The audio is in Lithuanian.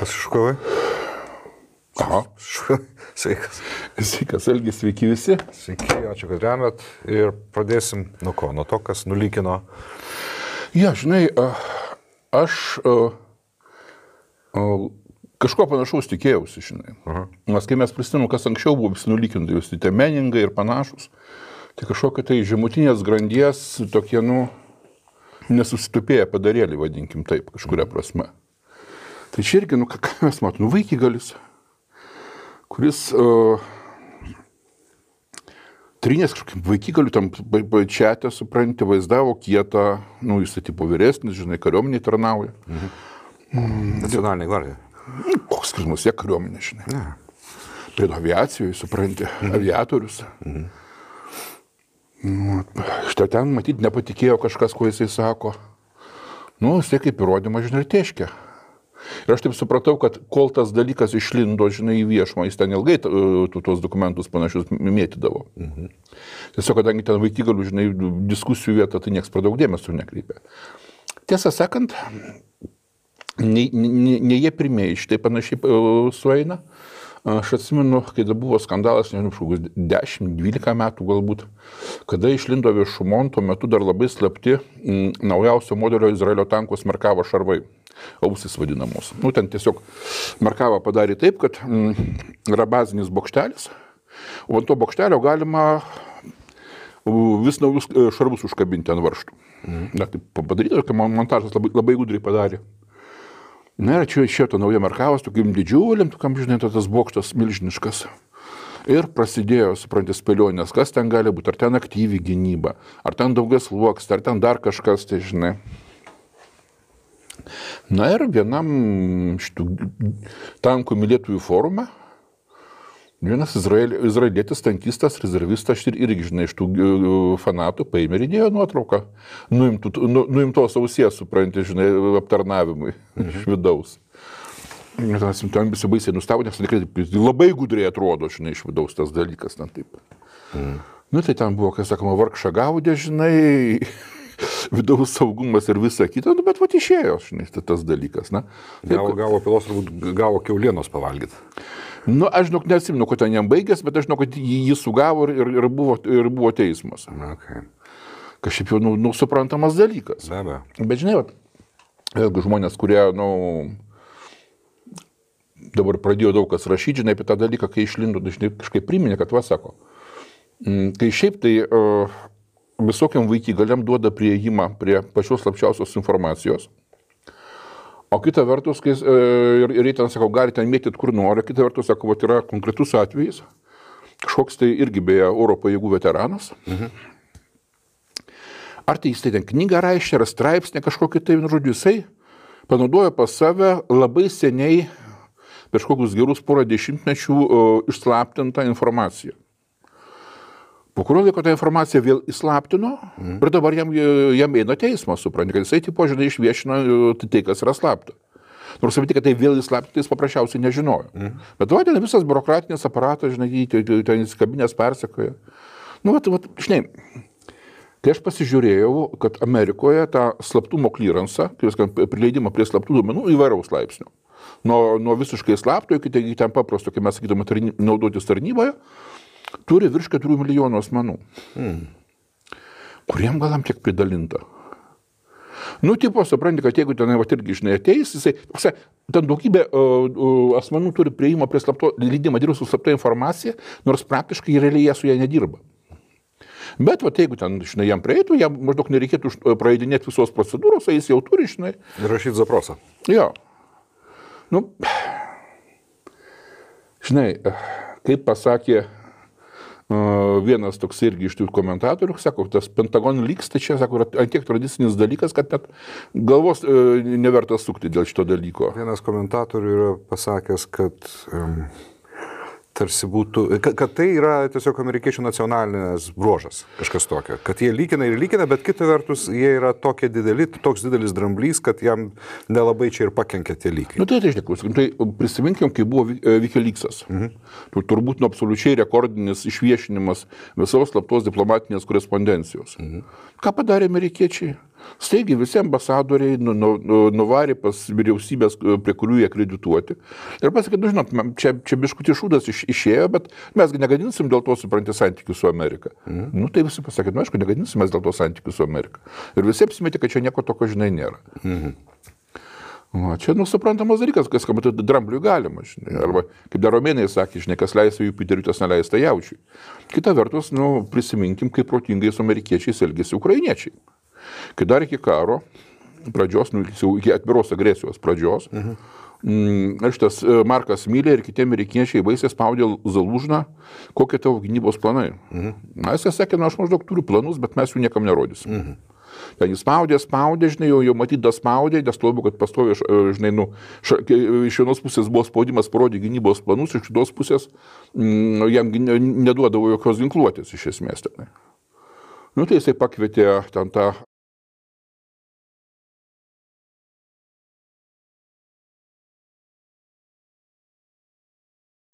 Pasiškovai? Aha. Sveikas. Sveikas, Elgis, sveiki visi. Sveiki, ačiū, kad remet. Ir pradėsim nuo ko? Nuo to, kas nulykino. Ja, žinai, aš kažko panašaus tikėjausi, žinai. Aha. Nes kai mes prisimenu, kas anksčiau buvo visi nulykinti, visi tie meningai ir panašus, tai kažkokie tai žemutinės grandies tokie, nu, nesusitupėję padarėliai, vadinkim taip, kažkuria prasme. Tai čia irgi, nu, ką mes matome, nu, vaikigalis, kuris uh, trinės kažkaip vaikigaliu tam čiate, supranti, vaizdavo kietą, nu, jis tipo vyresnis, žinai, kariuomeniai tarnauja. Mhm. Mm. Nacionalinė gvardija. Nu, koks skirtumas, jie kariuomenė, žinai. Ne. Prie aviacijoje, supranti, mhm. aviatorius. Mhm. Nu, štai ten, matyt, nepatikėjo kažkas, ko jisai sako. Nu, jisai kaip įrodymą, žinai, ir teškia. Ir aš taip supratau, kad kol tas dalykas išlindo, žinai, į viešumą, jis ten ilgai tu, tuos dokumentus panašius mėtydavo. Mhm. Tiesiog, kadangi ten vaikygalių, žinai, diskusijų vieta, tai niekas per daug dėmesio nekreipia. Tiesą sakant, ne, ne, ne jie pirmieji šitai panašiai sueina. Aš atsimenu, kai buvo skandalas, nežinau, kažkokius 10-12 metų galbūt, kada išlindo viešumon, tuo metu dar labai slapti m, naujausio modelio Izraelio tankos Merkavo šarvai, ausis vadinamos. Nu, ten tiesiog Merkava padarė taip, kad m, yra bazinis bokštelis, o ant to bokštelio galima vis naujus e, šarvus užkabinti ant varštų. Mhm. Na, taip padaryti, kai montažas labai, labai gudriai padarė. Na ir čia išėjo ta nauja Merkavas, tokiam didžiuliam, tokiam, žinai, tas bokštas milžiniškas. Ir prasidėjo, suprantate, spėlionės, kas ten gali būti, ar ten aktyvi gynyba, ar ten daugias sluoks, ar ten dar kažkas, tai žinai. Na ir vienam šitų tankų mylėtųjų forume Vienas izraelį, izraelietis, tankistas, rezervistas ir irgi, žinai, iš tų fanatų paėmė ir įdėjo nuotrauką nuimtų, nu, nuimtos ausies, supranti, žinai, aptarnavimui mhm. iš vidaus. Ten visi baisiai nustavo, nes tikrai labai gudriai atrodo, žinai, iš vidaus tas dalykas, na taip. Mm. Nu tai ten buvo, kaip sakoma, vargša gaudė, žinai, vidaus saugumas ir visa kita, nu, bet va išėjo, žinai, tas dalykas. Na. Taip, gavo, gavo pilos, turbūt gavo keulienos pavalgyti. Nu, aš žinok, nesimenu, kad ten jam baigės, bet aš žinau, kad jį, jį sugavo ir, ir, buvo, ir buvo teismas. Okay. Kažkaip jau, nu, nu, suprantamas dalykas. Be abejo. Bet žinai, vat, vėlgi žmonės, kurie, nu, dabar pradėjo daug kas rašyti, žinai, apie tą dalyką, kai išlindo, dažnai kažkaip priminė, kad va sako, mm, kai šiaip tai uh, visokiam vaikygaliam duoda prieimą prie pačios slapčiausios informacijos. O kita vertus, kai, e, ir, ir ten sakau, galite mėtyti kur nori, kita vertus, sakau, vat, yra konkretus atvejis, kažkoks tai irgi beje oro pajėgų veteranas. Mhm. Ar tai jis tai ten knygą rašė, ar straipsnį kažkokį tai, žodžiu, jisai panaudojo pas save labai seniai, prieš kokius gerus porą dešimtmečių, išslaptintą informaciją. Po kurio laiko tą informaciją vėl įslaptino mm. ir dabar jam, jam eina teismas, supranti, kad jisai, tipo, žinai, išviešino tai, tai, kas yra slapta. Nors sakyti, kad tai vėl įslaptinti, jis paprasčiausiai nežinojo. Mm. Bet va, ten visas biurokratinis aparatas, žinai, ten įsikabinės persekoja. Nu, va, va, žinai, kai aš pasižiūrėjau, kad Amerikoje tą slaptumo klyransą, tai prileidimą prie slaptų duomenų įvairaus laipsnio, nuo, nuo visiškai slapto iki ten paprasto, kai mes sakytume, tarny, naudotis tarnyboje, turi virš 4 milijonų asmenų. Hmm. Kuriem galam tiek pridalinta? Nu, tipo, supranti, kad jeigu ten, va, irgi, žinai, ateis, jisai, pasa, ten daugybė uh, uh, asmenų turi prieimą prie slapto, lydimą dirbti su slapta informacija, nors praktiškai realiai jie su ją nedirba. Bet, va, jeigu ten, žinai, jam prieitų, jam maždaug nereikėtų praeidinėti visos procedūros, jis jau turi, žinai. Ir rašyti zaprosą. Jo. Nu, žinai, kaip pasakė vienas toks irgi iš tų komentatorių, sako, tas Pentagon lygs, tai čia, sako, ant tiek tradicinis dalykas, kad net galvos e, neverta sukti dėl šito dalyko. Vienas komentatorių yra pasakęs, kad um, tarsi būtų, kad, kad tai yra tiesiog amerikiečių nacionalinės bruožas, kažkas tokio, kad jie lygina ir lygina, bet kita vertus jie yra tokie dideli, toks didelis dramblys, kad jam nelabai čia ir pakenkia tie lygiai. Nu tai tai išlikus, tai prisiminkim, kai buvo Wikileaksas. Mhm. Tur, turbūt nu absoliučiai rekordinis išviešinimas visos slaptos diplomatinės korespondencijos. Mhm. Ką padarė amerikiečiai? Staigiai visi ambasadoriai nu, nu, nu, nuvarė pas vyriausybės, prie kurių jie kredituoti. Ir pasakė, nu, žinot, čia, čia biškuti šūdas iš, išėjo, bet mesgi negadinsim dėl to supranti santykių su Amerika. Mhm. Nu, tai visi pasakė, nu, aišku, negadinsim mes dėl to santykių su Amerika. Ir visi apsimetė, kad čia nieko tokio, žinai, nėra. Mhm. O, čia, nu, suprantamas dalykas, kas, kam tai drambliui galima, žinai. Arba, kaip dar romėnai sakė, žinai, kas leista Jupiteriui, tas neleista jaučiui. Kita vertus, nu, prisiminkim, kaip protingai su amerikiečiais elgėsi ukrainiečiai. Kai dar iki karo pradžios, nu, iki atviros agresijos pradžios, mhm. Šitas e, Markas Mylė ir kiti amerikiečiai baisiai spaudė Zalūžną, kokie tavo gynybos planai. Mhm. Na, jis sakė, nu, aš maždaug turiu planus, bet mes jų niekam nerodysim. Mhm. Ten jis spaudė, spaudė, žinai, jau, jau matyt, spaudė, nes labiau, kad pastovi, e, žinai, nu, ša, iš vienos pusės buvo spaudimas parodyti gynybos planus, iš kitos pusės mm, jam neduodavo jokios ginkluotės iš esmės. Tenai. Nu tai jisai pakvietė ten tą